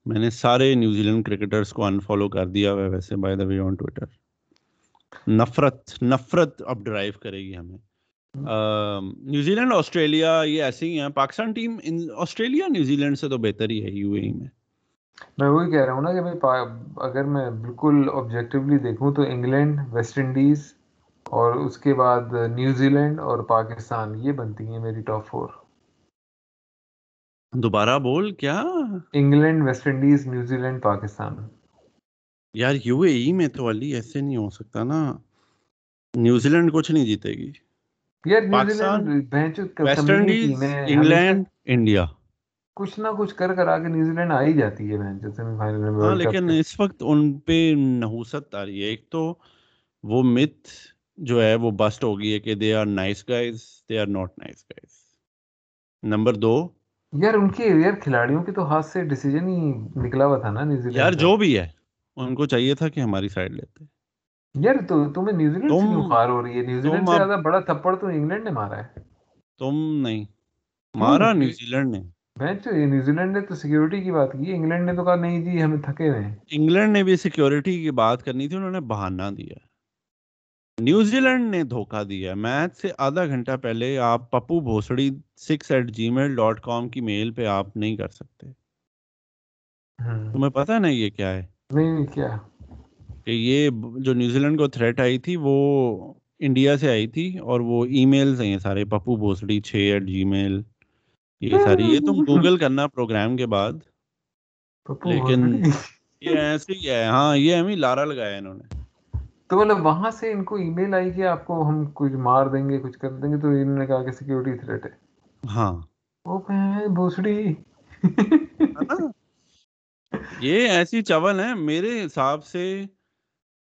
[SPEAKER 2] میں نے سارے نیوزی لینڈ کرکٹرس کو انفالو کر دیا ہوا ہے ویسے by the way on Twitter نفرت نفرت اب ڈرائیو کرے گی ہمیں۔ نیوزی لینڈ آسٹریلیا یہ ایسے ہی ہیں۔ Pakistan team Australia New Zealand سے تو بہتر ہی ہے یو اے میں۔
[SPEAKER 1] میں وہی کہہ رہا ہوں نا کہ بھائی اگر میں بالکل آبجیکٹیولی دیکھوں تو انگلینڈ ویسٹ انڈیز اور اس کے بعد نیوزی لینڈ اور پاکستان یہ بنتی ہیں میری ٹاپ فور
[SPEAKER 2] دوبارہ بول کیا؟
[SPEAKER 1] England West Indies New Zealand Pakistan.
[SPEAKER 2] یار یو اے ای میں تو علی ایسے نہیں ہو سکتا نا۔ نیوزی لینڈ کچھ نہیں جیتے گی۔ England India.
[SPEAKER 1] کچھ نہ کچھ کر کر آگے نیوزی لینڈ آ ہی جاتی ہے سیمی فائنل میں
[SPEAKER 2] ہاں لیکن اس وقت ان پہ نحوست آ رہی ہے۔ ایک تو وہ مت جو ہے وہ بسٹ ہو گئی ہے کہ they are nice guys they are not nice guys number دو۔
[SPEAKER 1] یار ان کے یار کھلاڑیوں کے تو ہاتھ سے ڈیسیجن ہی نکلا ہوا تھا نا نیوزی لینڈ
[SPEAKER 2] یار جو بھی ہے ان کو چاہیے تھا کہ ہماری سائڈ لیتے۔
[SPEAKER 1] یار تو تمہیں نیوزی لینڈ سے کیوں خار ہو رہی ہے۔ نیوزی لینڈ سے زیادہ بڑا تھپڑ تو انگلینڈ نے مارا ہے۔
[SPEAKER 2] تم نہیں مارا نیوزی لینڈ نے۔
[SPEAKER 1] نیوزی لینڈ نے تو سیکیورٹی کی بات کی۔ انگلینڈ نے تو کہا نہیں جی تھکے ہوئے ہیں۔
[SPEAKER 2] انگلینڈ نے بھی سیکیورٹی کی بات کرنی تھی انہوں نے بہانہ دیا۔ نیوزی لینڈ نے دھوکہ دیا۔ میچ سے آدھا گھنٹہ پہلے آپ Pappu بھوسڑی six eight Gmail dot com کی میل پہ آپ نہیں کر سکتے۔ تمہیں پتا نا یہ کیا ہے؟
[SPEAKER 1] نہیں کیا؟
[SPEAKER 2] کہ یہ جو نیوزی لینڈ کو تھریٹ آئی تھی وہ انڈیا سے آئی تھی اور وہ ای میلز ہیں سارے پپو بھوسڑی چھ ایٹ جی میل یہ ساری یہ تم گوگل کرنا پروگرام کے بعد۔ لیکن یہ ایسے ہی ہے ہاں یہ ہمیں لارا لگایا انہوں نے۔
[SPEAKER 1] تو مطلب وہاں سے ان کو ای میل آئی کہ آپ کو ہم کچھ مار دیں گے کچھ کر دیں گے تو انہوں نے کہا کہ سیکیورٹی تھریٹ ہے۔
[SPEAKER 2] ہاں۔
[SPEAKER 1] وہ بھوسڑی۔
[SPEAKER 2] یہ ایسی چول ہے میرے حساب سے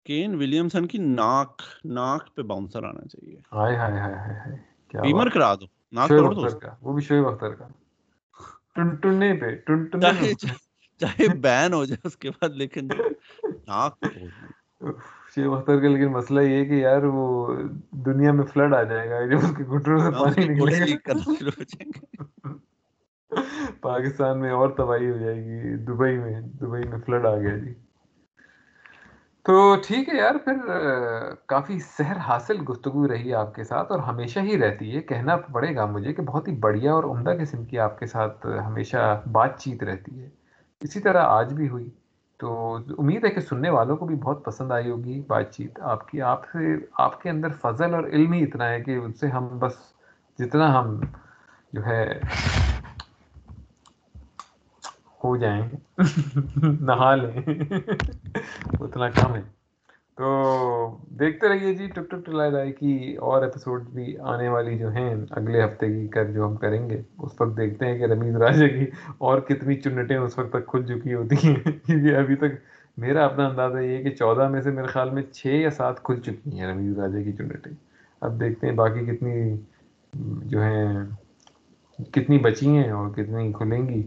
[SPEAKER 2] کین ولیمسن کی ناک ناک پہ باؤنسر آنا چاہیے۔
[SPEAKER 1] ہائے ہائے ہائے ہائے کیا
[SPEAKER 2] بیمر کرا دو ناک توڑ دو۔
[SPEAKER 1] وہ بھی شعیب اختر کا۔ ٹنٹنے پہ ٹنٹنے
[SPEAKER 2] چاہے بین ہو جائے اس کے بعد لیکن ناک توڑ
[SPEAKER 1] شیخ اختر کا لیکن مسئلہ یہ کہ یار وہ دنیا میں فلڈ آ جائے گا جب اس کے گھٹنوں سے پانی نکلے گا۔ پاکستان میں اور تباہی ہو جائے گی دبئی میں دبئی میں فلڈ آ گیا جی۔ تو ٹھیک ہے یار، پھر کافی سحر حاصل گفتگو رہی آپ کے ساتھ اور ہمیشہ ہی رہتی ہے۔ کہنا پڑے گا مجھے کہ بہت ہی بڑھیا اور عمدہ قسم کی آپ کے ساتھ ہمیشہ بات چیت رہتی ہے۔ اسی طرح آج بھی ہوئی۔ تو امید ہے کہ سننے والوں کو بھی بہت پسند آئی ہوگی بات چیت۔ آپ کی، آپ سے، آپ کے اندر فضل اور علم ہی اتنا ہے کہ ان سے ہم بس جتنا ہم جو ہے ہو جائیں۔ (laughs) نہا لیں۔ (laughs) اتنا کم ہے۔ تو دیکھتے رہیے جی ٹک ٹک ٹلائے لائے کی اور ایپیسوڈ بھی آنے والی جو ہیں، اگلے ہفتے کی کر جو ہم کریں گے، اس وقت دیکھتے ہیں کہ رمیز راجے کی اور کتنی چنٹیں اس وقت تک کھل چکی ہوتی ہیں۔ (laughs) کیونکہ ابھی تک میرا اپنا اندازہ یہ ہے کہ چودہ میں سے میرے خیال میں چھ یا سات کھل چکی ہیں رمیز راجے کی چنٹیں۔ اب دیکھتے ہیں باقی کتنی جو ہیں، کتنی بچی ہیں اور کتنی کھلیں گی۔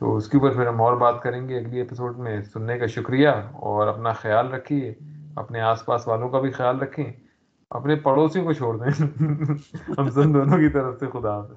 [SPEAKER 1] تو اس کے اوپر پھر ہم اور بات کریں گے اگلی ایپیسوڈ میں. سننے کا شکریہ اور اپنا خیال رکھیے. اپنے آس پاس والوں کا بھی خیال رکھیں. اپنے پڑوسیوں کو چھوڑ دیں. (laughs) ہم سن دونوں کی طرف سے. خدا حافظ.